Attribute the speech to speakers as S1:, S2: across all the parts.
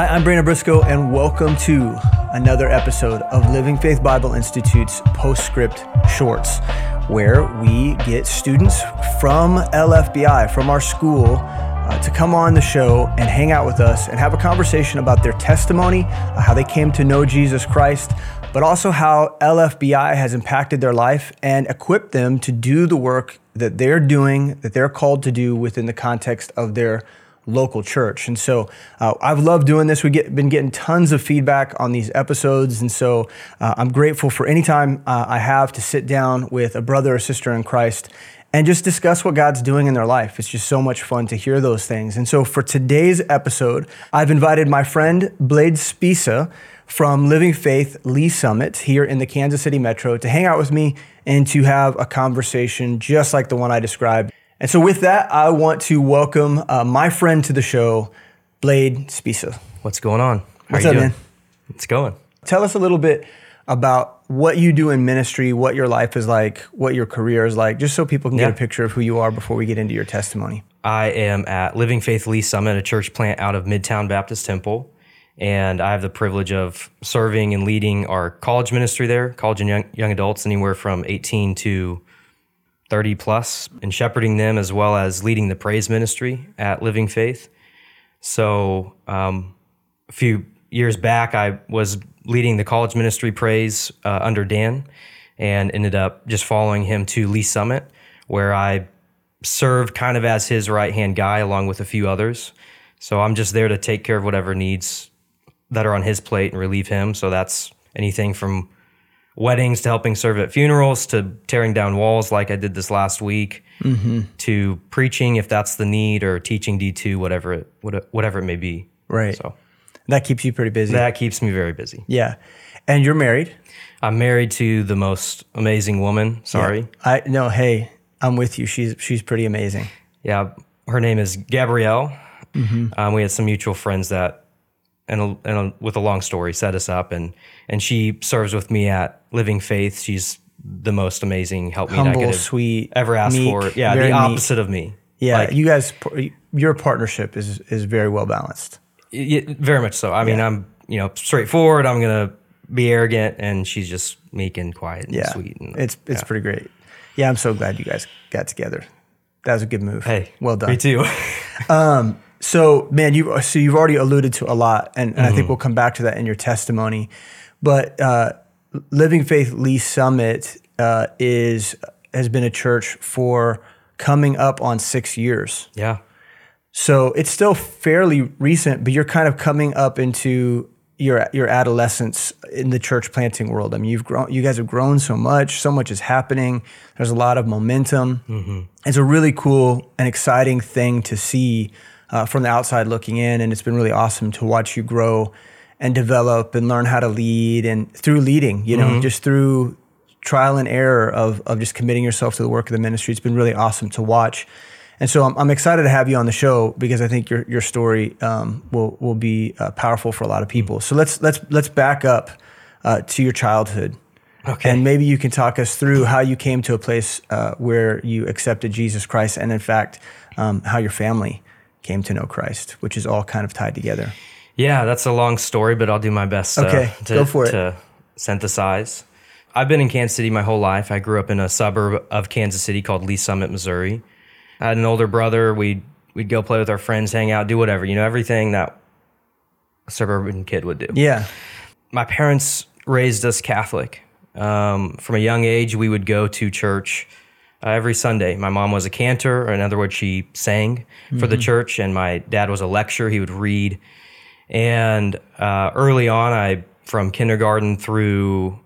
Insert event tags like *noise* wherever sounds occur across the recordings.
S1: Hi, I'm Brandon Briscoe, and welcome to another episode of Living Faith Bible Institute's Postscript Shorts, where we get students from LFBI, from our school, uh, to come on the show and hang out with us and have a conversation about their testimony, uh, how they came to know Jesus Christ, but also how LFBI has impacted their life and equipped them to do the work that they're doing, that they're called to do within the context of their local church. And so uh, I've loved doing this. We've get, been getting tons of feedback on these episodes. And so uh, I'm grateful for any time uh, I have to sit down with a brother or sister in Christ and just discuss what God's doing in their life. It's just so much fun to hear those things. And so for today's episode, I've invited my friend Blade Sbisa from Living Faith Lee's Summit here in the Kansas City Metro to hang out with me and to have a conversation just like the one I described. And so, with that, I want to welcome uh, my friend to the show, Blade Sbisa.
S2: What's going on? How
S1: What's
S2: you
S1: up,
S2: doing?
S1: man?
S2: It's going.
S1: Tell us a little bit about what you do in ministry, what your life is like, what your career is like, just so people can get a picture of who you are before we get into your testimony.
S2: I am at Living Faith Lee's Summit, a church plant out of Midtown Baptist Temple. And I have the privilege of serving and leading our college ministry there, college and young, young adults, anywhere from 18 to 30 plus, and shepherding them as well as leading the praise ministry at Living Faith. So, um, a few years back, I was leading the college ministry praise uh, under Dan and ended up just following him to Lee's Summit, where I served kind of as his right hand guy along with a few others. So I'm just there to take care of whatever needs that are on his plate and relieve him. So that's anything from weddings to helping serve at funerals to tearing down walls like I did this last week to preaching if that's the need or teaching D2 whatever it whatever it may be.
S1: Right.
S2: So
S1: That keeps you pretty busy.
S2: that keeps me very busy.
S1: yeah. And you're married.
S2: I'm married to the most amazing woman. Sorry.
S1: I no, hey, I'm with you. She's she's pretty amazing.
S2: Yeah, her name is Gabrielle. Um, we had some mutual friends that, and, a, and a, with a long story, set us up, and and she serves with me at Living Faith. She's the most amazing help me
S1: Humble,
S2: could
S1: sweet,
S2: ever asked
S1: meek,
S2: for. Yeah, the
S1: meek.
S2: opposite of me.
S1: Yeah,
S2: Like,
S1: you guys, your partnership is is very well balanced.
S2: y- very much so. I mean, I'm you know straightforward. I'm gonna be arrogant, and she's just meek and quiet and
S1: Yeah,
S2: sweet. And,
S1: it's it's pretty great. Yeah, I'm so glad you guys got together. That was a good move.
S2: hey,
S1: well done.
S2: Me too. *laughs* *laughs*
S1: Um, So, man, you so you've already alluded to a lot, and, and I
S2: Mm-hmm.
S1: think we'll come back to that in your testimony. But uh, Living Faith Lee's Summit uh, is has been a church for coming up on six years.
S2: yeah.
S1: So it's still fairly recent, but you're kind of coming up into your your adolescence in the church planting world. I mean, you've grown, you guys have grown so much, so much is happening. There's a lot of momentum. It's a really cool and exciting thing to see uh, from the outside looking in, and it's been really awesome to watch you grow and develop and learn how to lead and through leading, you know, just through trial and error of of just committing yourself to the work of the ministry. It's been really awesome to watch. And so I'm, I'm excited to have you on the show because I think your your story um, will will be uh, powerful for a lot of people. So let's let's let's back up uh, to your childhood,
S2: Okay.
S1: and maybe you can talk us through how you came to a place uh, where you accepted Jesus Christ, and in fact, um, how your family came to know Christ, which is all kind of tied together.
S2: Yeah, that's a long story, but I'll do my best to,
S1: Okay,
S2: to,
S1: go for it.
S2: to synthesize. I've been in Kansas City my whole life. I grew up in a suburb of Kansas City called Lee's Summit, Missouri. I had an older brother. We'd we'd go play with our friends, hang out, do whatever, you know, everything that a suburban kid would do.
S1: Yeah,
S2: My parents raised us Catholic. Um, from a young age, we would go to church uh, every Sunday. My mom was a cantor, or in other words, she sang for the church, and my dad was a lecturer. He would read. And uh, early on, I from kindergarten through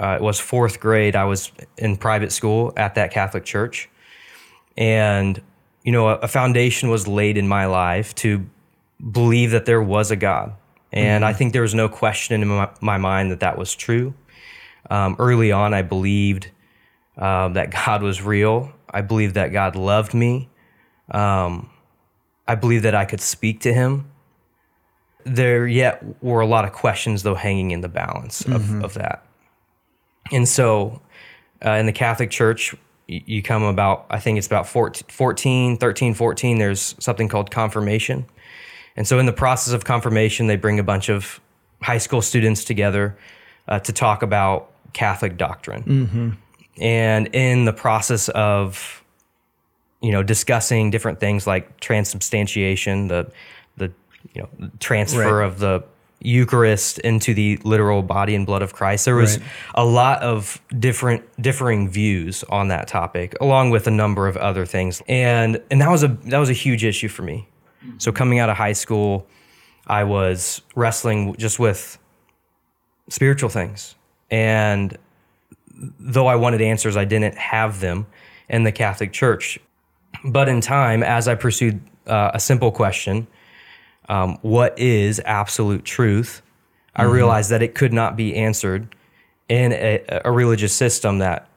S2: uh, it was fourth grade, I was in private school at that Catholic church, and you know, a, a foundation was laid in my life to believe that there was a God, and I think there was no question in my, my mind that that was true. Um, early on, I believed uh, that God was real. I believed that God loved me. Um, I believed that I could speak to Him. There yet were a lot of questions, though, hanging in the balance of, of that. And so, uh, in the Catholic Church, you come about, I think it's about 14, 14, 13, 14, there's something called confirmation. And so, in the process of confirmation, they bring a bunch of high school students together uh, to talk about Catholic doctrine. And in the process of, you know, discussing different things like transubstantiation, the the you know transfer
S1: Right.
S2: of the Eucharist into the literal body and blood of Christ, there was
S1: Right.
S2: a lot of different differing views on that topic, along with a number of other things. And and that was a that was a huge issue for me. So coming out of high school, I was wrestling just with spiritual things. And though I wanted answers, I didn't have them in the Catholic Church. But in time, as I pursued uh, a simple question, um, what is absolute truth? I realized that it could not be answered in a, a religious system that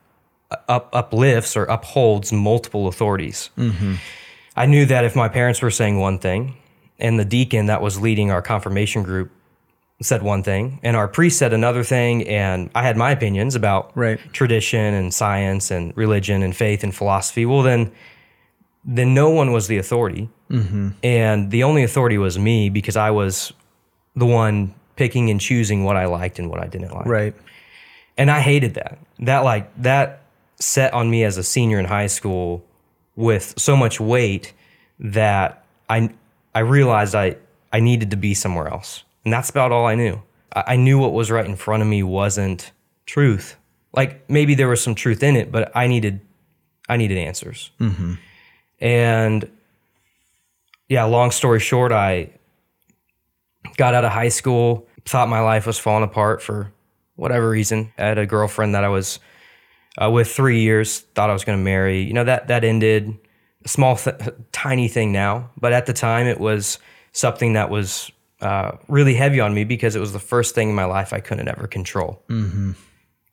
S2: up, uplifts or upholds multiple authorities. I knew that if my parents were saying one thing, and the deacon that was leading our confirmation group said one thing, and our priest said another thing, and I had my opinions about
S1: Right.
S2: tradition and science and religion and faith and philosophy. Well, then, then no one was the authority, mm-hmm. and the only authority was me because I was the one picking and choosing what I liked and what I didn't like
S1: Right.
S2: and I hated that. That like that set on me as a senior in high school with so much weight that I I realized I I needed to be somewhere else, and that's about all I knew. I, knew what was right in front of me wasn't truth. Like maybe there was some truth in it, but I needed I needed answers. And yeah, long story short, I got out of high school, thought my life was falling apart for whatever reason. I had a girlfriend that I was uh, with three years, thought I was going to marry. You know, that, that ended. A small, th- *laughs* tiny thing now, but at the time it was something that was uh, really heavy on me because it was the first thing in my life I couldn't ever control. Mm-hmm.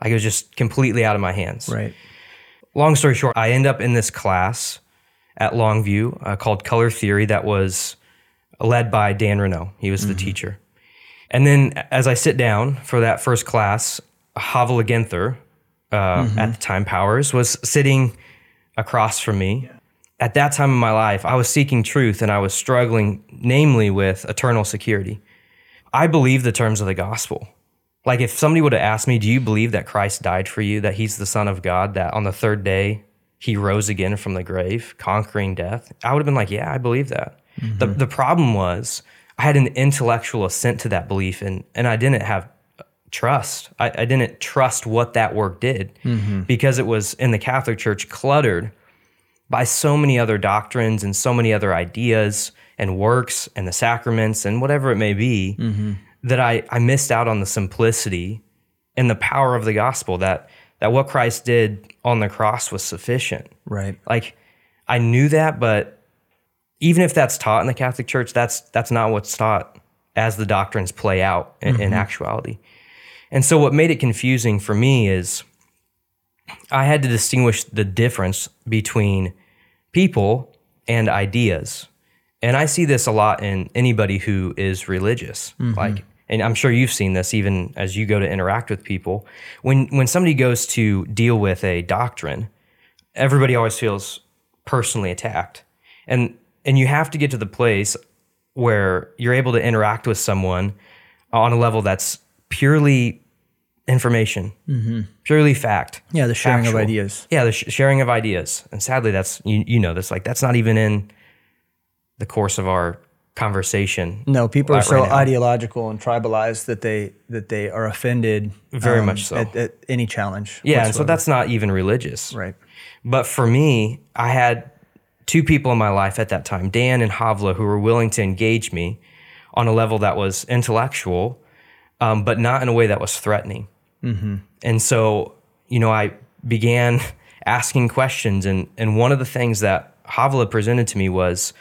S2: Like it was just completely out of my hands
S1: Right.
S2: long story short, I end up in this class at Longview uh, called Color Theory that was led by Dan Renault. He was the teacher. And then as I sit down for that first class, Havel Ginther, uh, at the time Powers, was sitting across from me. At that time in my life, I was seeking truth and I was struggling, namely with eternal security. I believe the terms of the gospel. Like if somebody would have asked me, "Do you believe that Christ died for you? That He's the Son of God? That on the third day He rose again from the grave, conquering death?" I would have been like, "Yeah, I believe that." The mm-hmm. the problem was I had an intellectual assent to that belief, and and I didn't have trust. I, I didn't trust what that work did mm-hmm. because it was in the Catholic Church cluttered by so many other doctrines and so many other ideas and works and the sacraments and whatever it may be mm-hmm. that I, I missed out on the simplicity and the power of the gospel that that what Christ did on the cross was sufficient.
S1: Right.
S2: Like I knew that, but even if that's taught in the Catholic Church, that's that's not what's taught as the doctrines play out in, in mm-hmm. actuality. And so what made it confusing for me is I had to distinguish the difference between people and ideas. And I see this a lot in anybody who is religious. Mm-hmm. Like and I'm sure you've seen this even as you go to interact with people. When when somebody goes to deal with a doctrine, everybody always feels personally attacked. And and you have to get to the place where you're able to interact with someone on a level that's purely information, purely fact.
S1: Yeah, the sharing
S2: factual.
S1: of ideas.
S2: Yeah, the sh- sharing of ideas. And sadly, that's you, you know this. Like that's not even in the course of our conversation.
S1: No, people are so
S2: now.
S1: ideological and tribalized that they that they are offended um,
S2: Very much so.
S1: at, at any challenge.
S2: Yeah, and so that's not even religious.
S1: right.
S2: But for me, I had two people in my life at that time, Dan and Havla, who were willing to engage me on a level that was intellectual, um, but not in a way that was threatening. Mm-hmm. And so, you know, I began *laughs* asking questions, and and one of the things that Havla presented to me was,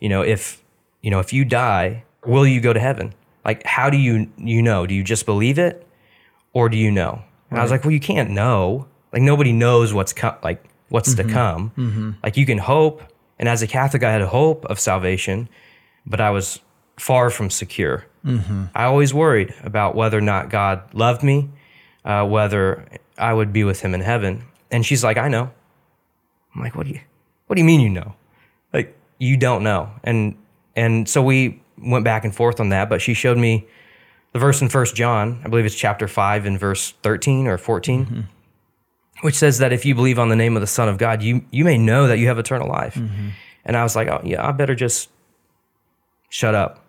S2: you know, if you know if you die, will you go to heaven? Like, how do you you know? Do you just believe it, or do you know? And I was like, well, you can't know. Like nobody knows what's co- like what's to mm-hmm. come. Mm-hmm. Like you can hope, and as a Catholic, I had a hope of salvation, but I was far from secure. I always worried about whether or not God loved me, uh, whether I would be with Him in heaven. And she's like, I know. I'm like, what do you, what do you mean you know? Like you don't know. And and so we went back and forth on that, but she showed me the verse in First John, I believe it's chapter 5 and verse 13 or 14, which says that if you believe on the name of the Son of God, you, you may know that you have eternal life. And I was like, oh, yeah, I better just shut up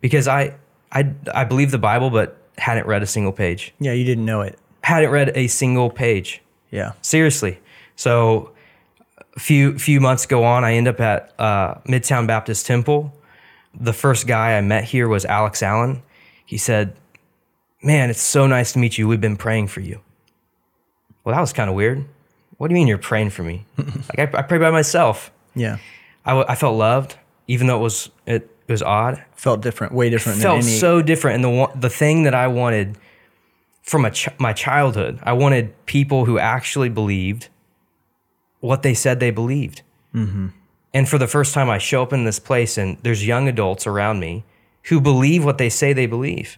S2: because I, I, I believe the Bible, but hadn't read a single page.
S1: Yeah, you didn't know it.
S2: Hadn't read a single page.
S1: Yeah.
S2: Seriously. So a few few months go on, I end up at uh, Midtown Baptist Temple. The first guy I met here was Alex Allen. He said, "Man, it's so nice to meet you. We've been praying for you." Well, that was kind of weird. What do you mean you're praying for me? *laughs* like I, I pray by myself.
S1: Yeah.
S2: I, w- I felt loved, even though it was it, it was odd.
S1: Felt different, way different
S2: felt
S1: than any.
S2: so different. And the one, the thing that I wanted from a ch- my childhood, I wanted people who actually believed what they said they believed. And for the first time, I show up in this place, and there's young adults around me who believe what they say they believe.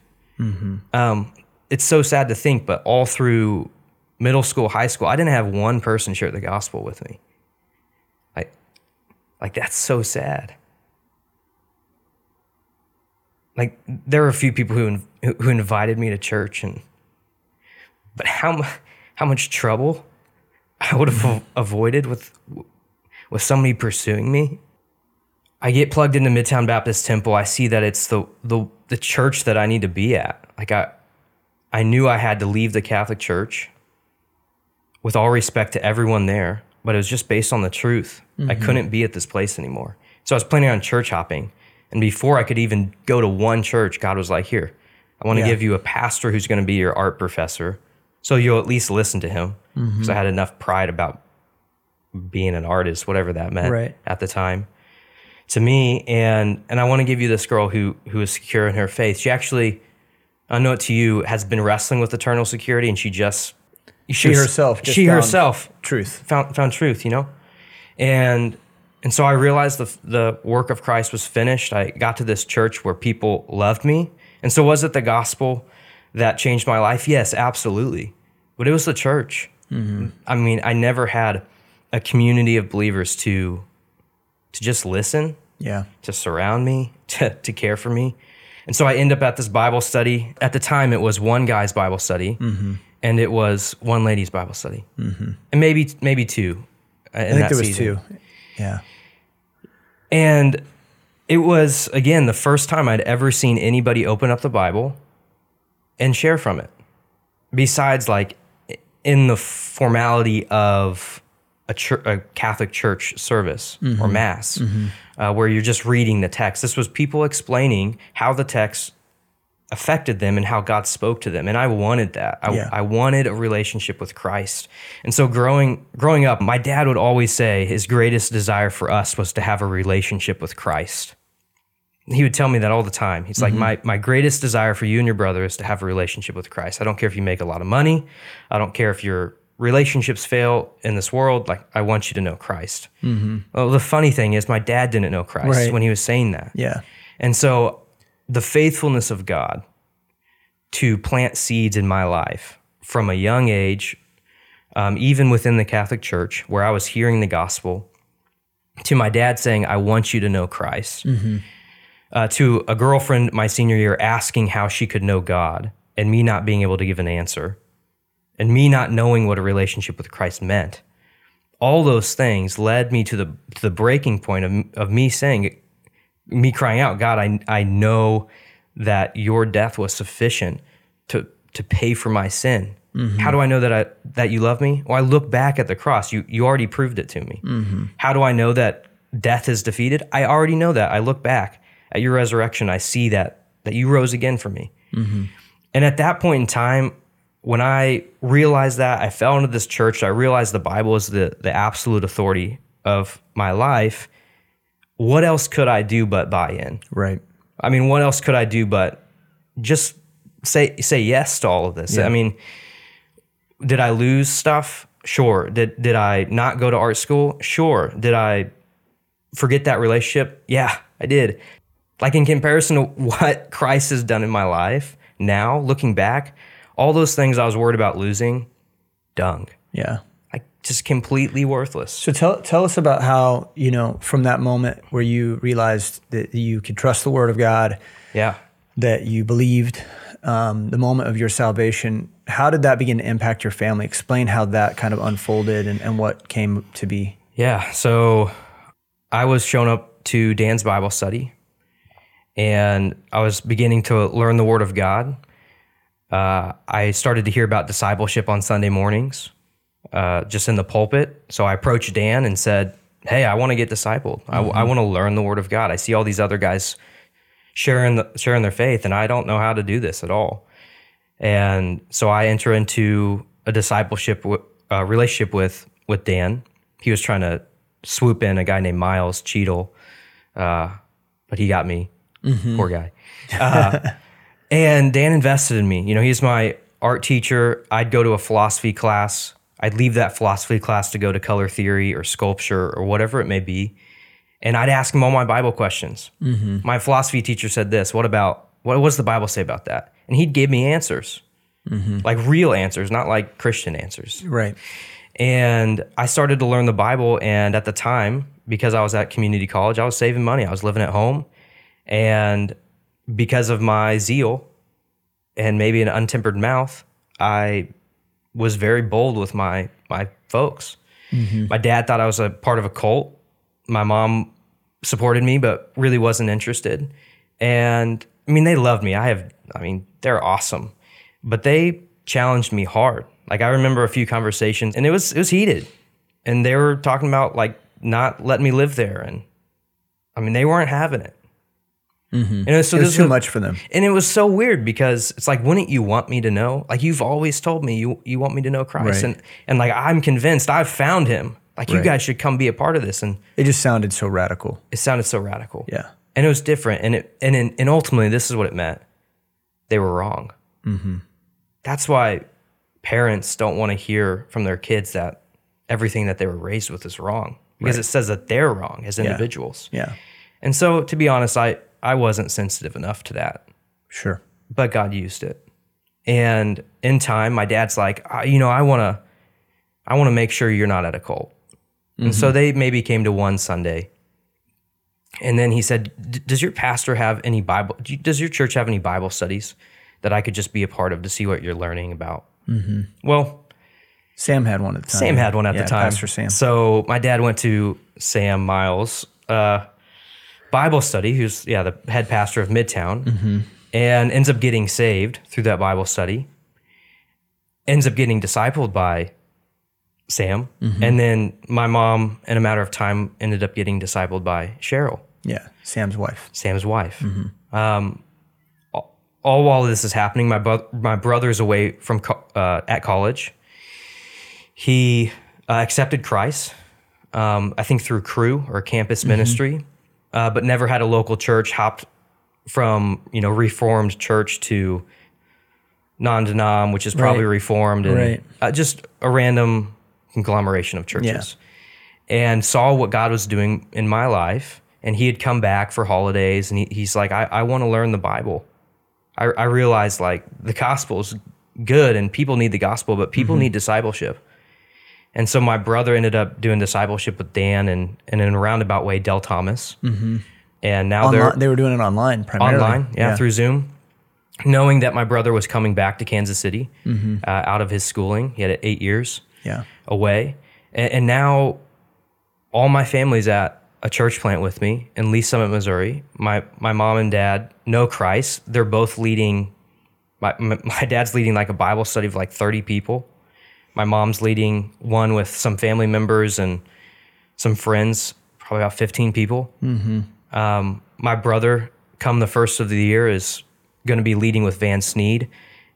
S2: Um, it's so sad to think, but all through middle school, high school, I didn't have one person share the gospel with me. Like, like that's so sad like there were a few people who who invited me to church and but how how much trouble I would have mm-hmm. avoided with with somebody pursuing me. I get plugged into Midtown Baptist Temple. I see that it's the the the church that I need to be at. Like I I knew I had to leave the Catholic Church with all respect to everyone there, but it was just based on the truth. I mm-hmm. couldn't be at this place anymore. So I was planning on church hopping. And before I could even go to one church, God was like, Here, I want to
S1: Yeah.
S2: give you a pastor who's going to be your art professor. So you'll at least listen to him. Mm-hmm. Because I had enough pride about being an artist, whatever that meant
S1: Right.
S2: at the time to me. And and I want to give you this girl who who is secure in her faith. She actually, I know it to you, has been wrestling with eternal security and she just
S1: She herself just
S2: she herself
S1: Truth.
S2: found found truth, you know, and and so I realized the the work of Christ was finished. I got to this church where people loved me, and so was it the gospel that changed my life? Yes, absolutely, but it was the church. Mm-hmm. I mean, I never had a community of believers to to just listen,
S1: Yeah.
S2: to surround me, *laughs* to to care for me. And so I end up at this Bible study. At the time, it was one guy's Bible study, mm-hmm. and it was one lady's Bible study, mm-hmm. and maybe maybe two. uh,
S1: I think there was two. Yeah.
S2: And it was again the first time I'd ever seen anybody open up the Bible and share from it. Besides, like in the formality of a, chur a Catholic church service or mass, uh, where you're just reading the text. This was people explaining how the text affected them and how God spoke to them. And I wanted that. I,
S1: Yeah.
S2: I wanted a relationship with Christ. And so growing growing up, my dad would always say his greatest desire for us was to have a relationship with Christ. He would tell me that all the time. He's like, mm-hmm. my, my greatest desire for you and your brother is to have a relationship with Christ. I don't care if you make a lot of money. I don't care if your relationships fail in this world. Like, I want you to know Christ. Mm-hmm. Well, the funny thing is, my dad didn't know Christ
S1: Right.
S2: when he was saying that.
S1: Yeah.
S2: And so the faithfulness of God to plant seeds in my life from a young age, um, even within the Catholic Church, where I was hearing the gospel, to my dad saying, I want you to know Christ, uh, to a girlfriend my senior year asking how she could know God, and me not being able to give an answer, and me not knowing what a relationship with Christ meant. All those things led me to the to the breaking point of, of me saying, me crying out, God, I, I know that your death was sufficient to, to pay for my sin. Mm-hmm. How do I know that I, that you love me? Well, I look back at the cross. You, you already proved it to me. Mm-hmm. How do I know that death is defeated? I already know that. I look back at your resurrection. I see that, that you rose again for me. Mm-hmm. And at that point in time, when I realized that, I fell into this church. I realized the Bible is the, the absolute authority of my life. What else could I do but buy in?
S1: Right.
S2: I mean, what else could I do but just say say yes to all of this? I mean, did I lose stuff? Sure. Did did I not go to art school? Sure. Did I forget that relationship? Yeah, I did. Like in comparison to *laughs* what Christ has done in my life now, looking back, all those things I was worried about losing, dung.
S1: Yeah.
S2: Just completely worthless.
S1: So tell tell us about how you know from that moment where you realized that you could trust the Word of God,
S2: Yeah.
S1: that you believed, um, the moment of your salvation. How did that begin to impact your family? Explain how that kind of unfolded and, and what came to be.
S2: Yeah. So I was shown up to Dan's Bible study and I was beginning to learn the Word of God. Uh, I started to hear about discipleship on Sunday mornings, uh, just in the pulpit. So I approached Dan and said, Hey, I want to get discipled. I, I want to learn the Word of God. I see all these other guys sharing the, sharing their faith, and I don't know how to do this at all. And so I enter into a discipleship w- uh, relationship with with Dan. He was trying to swoop in a guy named Miles Cheadle, uh, but he got me. Poor guy. Uh, *laughs* and Dan invested in me. You know, he's my art teacher. I'd go to a philosophy class. I'd leave that philosophy class to go to color theory or sculpture or whatever it may be. And I'd ask him all my Bible questions. Mm-hmm. My philosophy teacher said this. What about, what does the Bible say about that? And he'd give me answers, mm-hmm. like real answers, not like Christian answers.
S1: Right.
S2: And I started to learn the Bible. And at the time, because I was at community college, I was saving money. I was living at home. And because of my zeal and maybe an untempered mouth, I was very bold with my my folks. Mm-hmm. My dad thought I was a part of a cult. My mom supported me, but really wasn't interested. And I mean, they loved me. I have, I mean, they're awesome, but they challenged me hard. Like I remember a few conversations, and it was it was heated, and they were talking about like not letting me live there, and I mean, they weren't having it. And it was, so
S1: It
S2: this
S1: was too
S2: was-
S1: much for them.
S2: and it was so weird because it's like, wouldn't you want me to know? Like you've always told me you you want me to know Christ,
S1: Right.
S2: and and like I'm convinced I've found Him. Like you guys should come be a part of this, and
S1: It just sounded so radical.
S2: it sounded so radical.
S1: Yeah.
S2: and it was different, and it and in, and ultimately this is what it meant: they were wrong.
S1: Mm-hmm.
S2: That's why parents don't want to hear from their kids that everything that they were raised with is wrong because it says that they're wrong as individuals.
S1: Yeah.
S2: And so, to be honest, I I wasn't sensitive enough to that.
S1: Sure.
S2: but God used it. And in time, my dad's like, I, you know, I want to, I want to make sure you're not at a cult. And so they maybe came to one Sunday, and then he said, "Does your pastor have any Bible? Does your church have any Bible studies that I could just be a part of to see what you're learning about?" Well,
S1: Sam had one at the time.
S2: Sam had one at
S1: Yeah,
S2: the time.
S1: Pastor Sam.
S2: So my dad went to Sam Miles uh, Bible study, who's yeah the head pastor of Midtown,
S1: Mm-hmm.
S2: and ends up getting saved through that Bible study. Ends up getting discipled by Sam,
S1: Mm-hmm.
S2: and then my mom, in a matter of time, ended up getting discipled by Cheryl.
S1: Yeah. Sam's wife.
S2: Sam's wife. Um, all, all while this is happening, my bro- my brother's away from co- uh, at college. He uh, accepted Christ, um, I think through Cru or campus ministry, uh, but never had a local church. Hopped from you know Reformed church to non-denom, which is probably
S1: Right.
S2: Reformed, and
S1: Right.
S2: uh, just a random conglomeration of churches and saw what God was doing in my life. And he had come back for holidays and he, he's like, I, I want to learn the Bible. I, I realized like the gospel is good and people need the gospel, but people
S1: Mm-hmm.
S2: need discipleship. And so my brother ended up doing discipleship with Dan and, and in a roundabout way, Del Thomas. Mm-hmm. And now they're
S1: they were doing it online primarily.
S2: online, yeah, through Zoom. Knowing that my brother was coming back to Kansas City
S1: Mm-hmm.
S2: uh, out of his schooling, he had eight years
S1: Yeah.
S2: away, and, and now all my family's at a church plant with me in Lee's Summit, Missouri. My my mom and dad know Christ. They're both leading. My my *laughs* dad's leading like a Bible study of like thirty people. My mom's leading one with some family members and some friends, probably about fifteen people. Um, my brother, come the first of the year, is going to be leading with Van Sneed,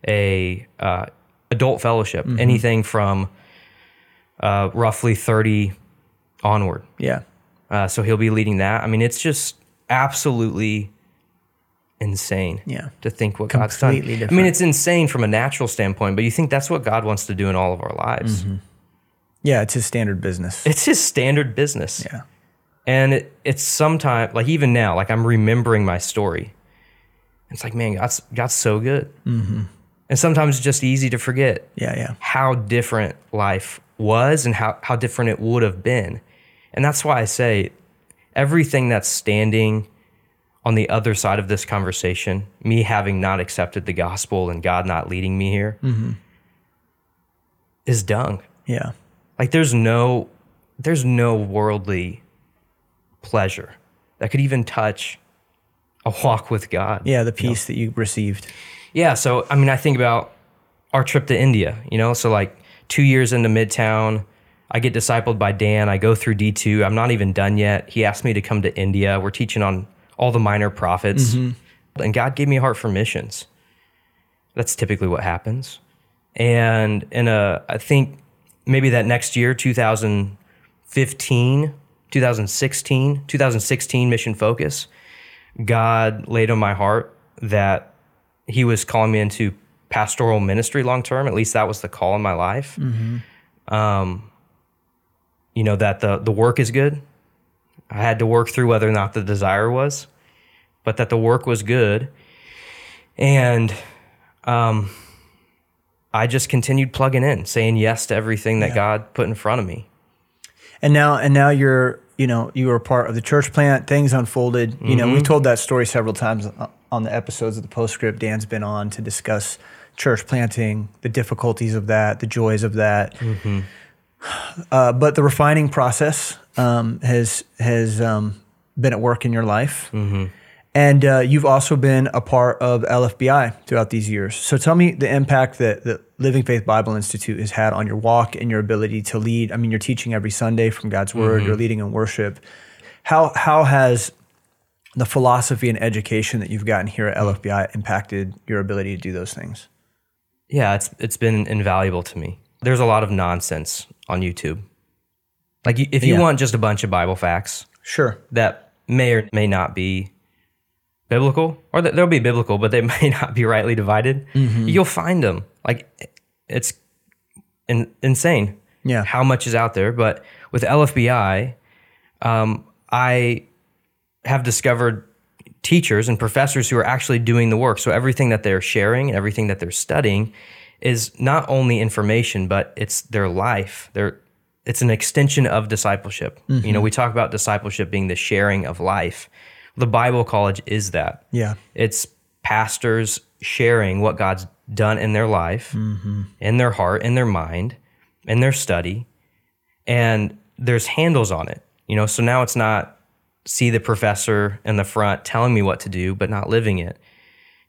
S2: a uh, adult fellowship, anything from uh, roughly thirty onward.
S1: Yeah.
S2: Uh, so he'll be leading that. I mean, it's just absolutely insane.
S1: Yeah.
S2: To think what God's done.
S1: Completely
S2: I mean, it's insane from a natural standpoint, but you think that's what God wants to do in all of our lives.
S1: Mm-hmm. Yeah. It's his standard business.
S2: It's his standard business.
S1: Yeah.
S2: And it, it's sometimes like even now, like I'm remembering my story. It's like, man, God's God's so good. Mm-hmm. And sometimes it's just easy to forget
S1: Yeah. Yeah.
S2: how different life was and how, how different it would have been. And that's why I say everything that's standing on the other side of this conversation, me having not accepted the gospel and God not leading me here, mm-hmm. is dung.
S1: Yeah.
S2: Like there's no there's no worldly pleasure that could even touch a walk with God.
S1: Yeah. The peace that you received.
S2: Yeah, so I mean I think about our trip to India, you know, so like 2 years into Midtown, I get discipled by Dan, I go through D2, I'm not even done yet. He asked me to come to India. We're teaching on all the minor prophets. And God gave me a heart for missions. That's typically what happens. And in a I think maybe that next year 2015, 2016, 2016 mission focus, God laid on my heart that he was calling me into pastoral ministry long term. At least that was the call in my life. Um, you know that the the work is good. I had to work through whether or not the desire was, but that the work was good, and um, I just continued plugging in, saying yes to everything that God put in front of me.
S1: And now, and now you're, you know, you were part of the church plant. Things unfolded. You know, we've told that story several times on the episodes of the postscript Dan's been on to discuss church planting, the difficulties of that, the joys of that. *sighs* Uh, but the refining process um, has has um, been at work in your life, and uh, you've also been a part of LFBI throughout these years. So tell me the impact that the Living Faith Bible Institute has had on your walk and your ability to lead. I mean, you're teaching every Sunday from God's Word. You're leading in worship. How how has the philosophy and education that you've gotten here at LFBI impacted your ability to do those things?
S2: Yeah, it's it's been invaluable to me. There's a lot of nonsense on YouTube. Like if you
S1: Yeah.
S2: want just a bunch of Bible facts
S1: Sure.
S2: that may or may not be biblical, or they'll be biblical, but they *laughs* may not be rightly divided, you'll find them. Like it's in, insane
S1: Yeah.
S2: how much is out there. But with LFBI, um, I have discovered teachers and professors who are actually doing the work. So everything that they're sharing, and everything that they're studying, is not only information, but it's their life. They're it's an extension of discipleship. You know, we talk about discipleship being the sharing of life. The Bible College is that.
S1: Yeah.
S2: It's pastors sharing what God's done in their life, mm-hmm. in their heart, in their mind, in their study. And there's handles on it. You know, so now it's not see the professor in the front telling me what to do, but not living it.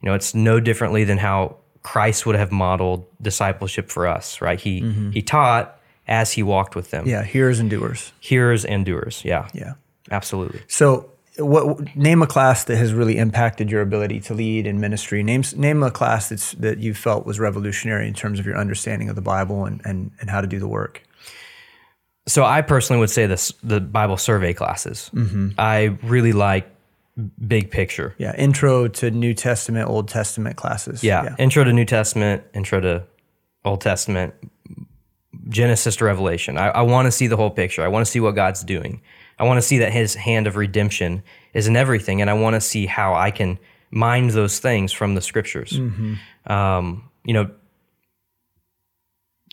S2: You know, it's no differently than how Christ would have modeled discipleship for us, right? He mm-hmm. he taught as he walked with them.
S1: Yeah. Hearers and doers.
S2: Hearers and doers. Yeah.
S1: Yeah.
S2: Absolutely.
S1: So, what name a class that has really impacted your ability to lead in ministry? Name name a class that's that you felt was revolutionary in terms of your understanding of the Bible and and, and how to do the work.
S2: So I personally would say this the Bible survey classes. Mm-hmm. I really like big picture.
S1: Yeah, intro to New Testament, Old Testament classes.
S2: Yeah. Intro to New Testament, intro to Old Testament, Genesis to Revelation. I, I want to see the whole picture. I want to see what God's doing. I want to see that his hand of redemption is in everything. And I want to see how I can mine those things from the scriptures. Um, you know,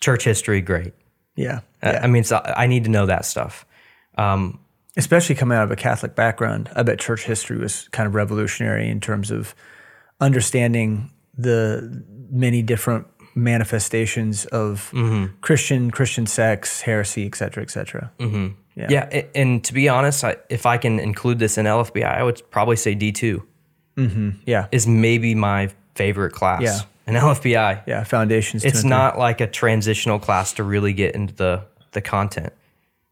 S2: church history, great.
S1: yeah,
S2: I-
S1: yeah.
S2: I mean, so I need to know that stuff. Um,
S1: Especially coming out of a Catholic background, I bet church history was kind of revolutionary in terms of understanding the many different manifestations of mm-hmm. Christian Christian sects, heresy, et cetera, et cetera. Mm-hmm.
S2: Yeah, a- and to be honest, I, if I can include this in LFBI, I would probably say D two mm-hmm.
S1: Yeah,
S2: is maybe my favorite class
S1: Yeah.
S2: in LFBI.
S1: yeah. Foundations.
S2: It's
S1: three.
S2: not like a transitional class to really get into the the content.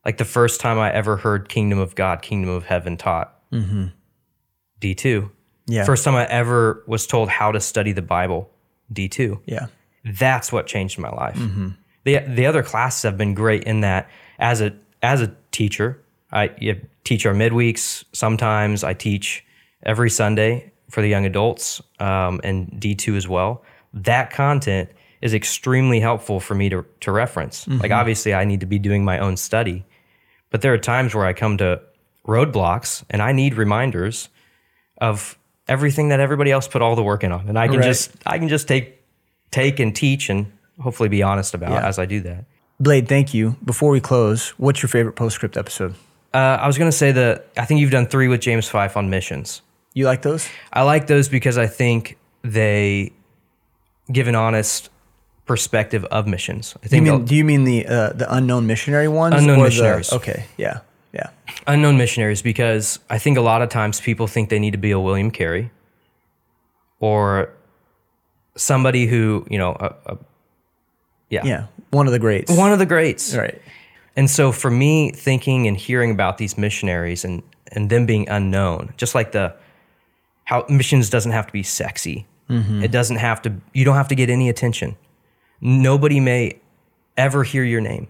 S2: Like the first time I ever heard Kingdom of God, Kingdom of Heaven taught, D two.
S1: Mm-hmm. Yeah.
S2: First time I ever was told how to study the Bible, D two.
S1: Yeah.
S2: That's what changed my life.
S1: Mm-hmm.
S2: The the other classes have been great in that as a as a teacher, I you teach our midweeks. Sometimes I teach every Sunday for the young adults um, and D two as well. That content is extremely helpful for me to to reference.
S1: Mm-hmm.
S2: Like obviously, I need to be doing my own study, but there are times where I come to roadblocks and I need reminders of everything that everybody else put all the work in on, and I can
S1: Right.
S2: just I can just take take and teach and hopefully be honest about
S1: Yeah.
S2: as I do that.
S1: Blade, thank you. Before we close, what's your favorite postscript episode?
S2: Uh, I was going to say that I think you've done three with James Fife on missions.
S1: You like those?
S2: I like those because I think they give an honest perspective of missions. I
S1: Do you
S2: think
S1: mean,
S2: the
S1: do you mean the uh, the unknown missionary ones?
S2: Unknown
S1: or the-
S2: missionaries.
S1: okay, yeah, yeah,
S2: unknown missionaries because I think a lot of times people think they need to be a William Carey or somebody who, you know, a, a, yeah,
S1: yeah. One of the greats.
S2: one of the greats.
S1: right.
S2: And so for me, thinking and hearing about these missionaries and and them being unknown, just like the how missions doesn't have to be sexy. It doesn't have to. You don't have to get any attention. Nobody may ever hear your name.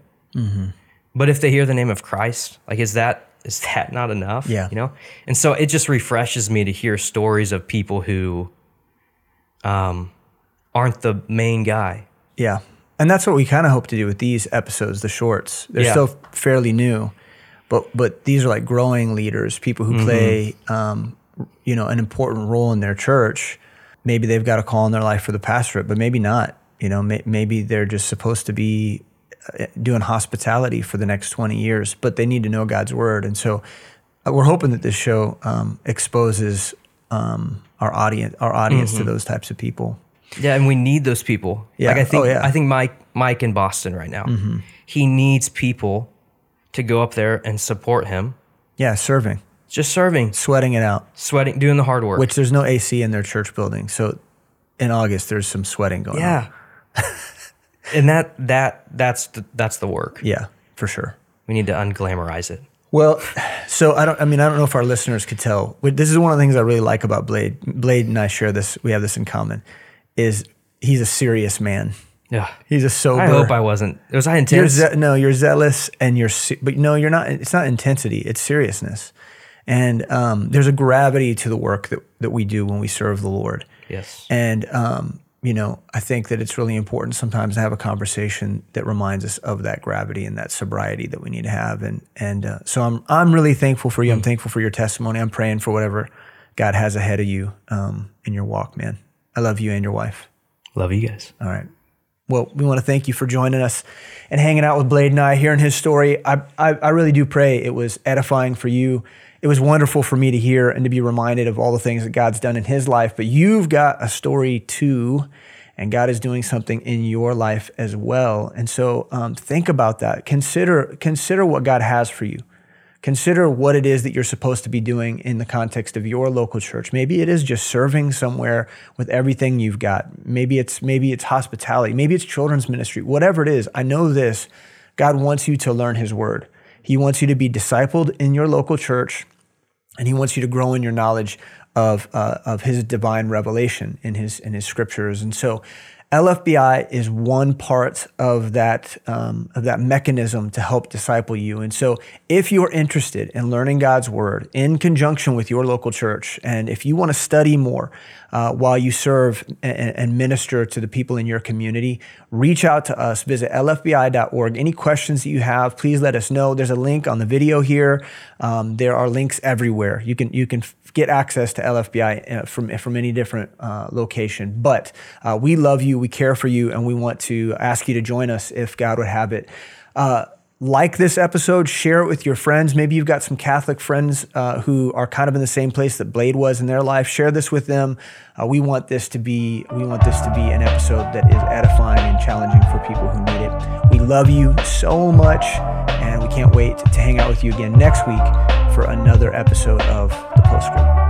S2: But if they hear the name of Christ, like is that is that not enough?
S1: Yeah.
S2: you know. And so it just refreshes me to hear stories of people who um, aren't the main guy.
S1: Yeah. And that's what we kind of hope to do with these episodes, the shorts. They're
S2: Yeah.
S1: still fairly new, but but these are like growing leaders, people who play,
S2: Mm-hmm.
S1: um, you know, an important role in their church. Maybe they've got a call in their life for the pastorate, but maybe not. You know, may, maybe they're just supposed to be uh, doing hospitality for the next twenty years, but they need to know God's word. And so, uh, we're hoping that this show um, exposes um, our audience, our audience
S2: Mm-hmm.
S1: to those types of people.
S2: Yeah, and we need those people.
S1: Yeah.
S2: Like I think
S1: Oh, yeah.
S2: I think Mike Mike in Boston right now. Mm-hmm. He needs people to go up there and support him.
S1: Yeah, serving,
S2: Just serving,
S1: sweating it out.
S2: sweating, doing the hard work.
S1: which there's no AC in their church building. So in August, there's some sweating going on.
S2: yeah. *laughs* and that that that's the, that's the work.
S1: Yeah, for sure.
S2: We need to unglamorize it.
S1: Well, so I don't, I mean, I don't know if our listeners could tell. This is one of the things I really like about Blade. Blade and I share this, we have this in common, is he's a serious man.
S2: Yeah.
S1: He's a sober.
S2: I hope I wasn't. It was I intense?
S1: ze- no, you're zealous and you're, se- but no, you're not. It's not intensity. It's seriousness, and um, there's a gravity to the work that that we do when we serve the Lord.
S2: yes.
S1: And um, you know, I think that it's really important sometimes to have a conversation that reminds us of that gravity and that sobriety that we need to have. And and uh, so I'm I'm really thankful for you. I'm thankful for your testimony. I'm praying for whatever God has ahead of you um, in your walk, man. I love you and your wife.
S2: Love you guys.
S1: All right. Well, we want to thank you for joining us and hanging out with Blade and I, hearing his story. I, I, I really do pray it was edifying for you. It was wonderful for me to hear and to be reminded of all the things that God's done in his life. But you've got a story too, and God is doing something in your life as well. And so um, think about that. Consider consider what God has for you. Consider what it is that you're supposed to be doing in the context of your local church. Maybe it is just serving somewhere with everything you've got. Maybe it's maybe it's hospitality. Maybe it's children's ministry. Whatever it is, I know this. God wants you to learn his word. He wants you to be discipled in your local church and he wants you to grow in your knowledge of uh, of his divine revelation in his in his scriptures. And so, LFBI is one part of that um, of that mechanism to help disciple you. And so, if you are interested in learning God's word in conjunction with your local church, and if you want to study more uh, while you serve and, and minister to the people in your community, reach out to us. Visit lfbi.org. Any questions that you have, please let us know. There's a link on the video here. Um, there are links everywhere. You can you can get access to LFBI uh, from from any different uh, location. But uh, we love you, we care for you, and we want to ask you to join us if God would have it. Like this episode, share it with your friends. Maybe you've got some Catholic friends uh, who are kind of in the same place that Blade was in their life. Share this with them. Uh, we want this to be we want this to be an episode that is edifying and challenging for people who need it. We love you so much, and we can't wait to hang out with you again next week for another episode of the Postscript.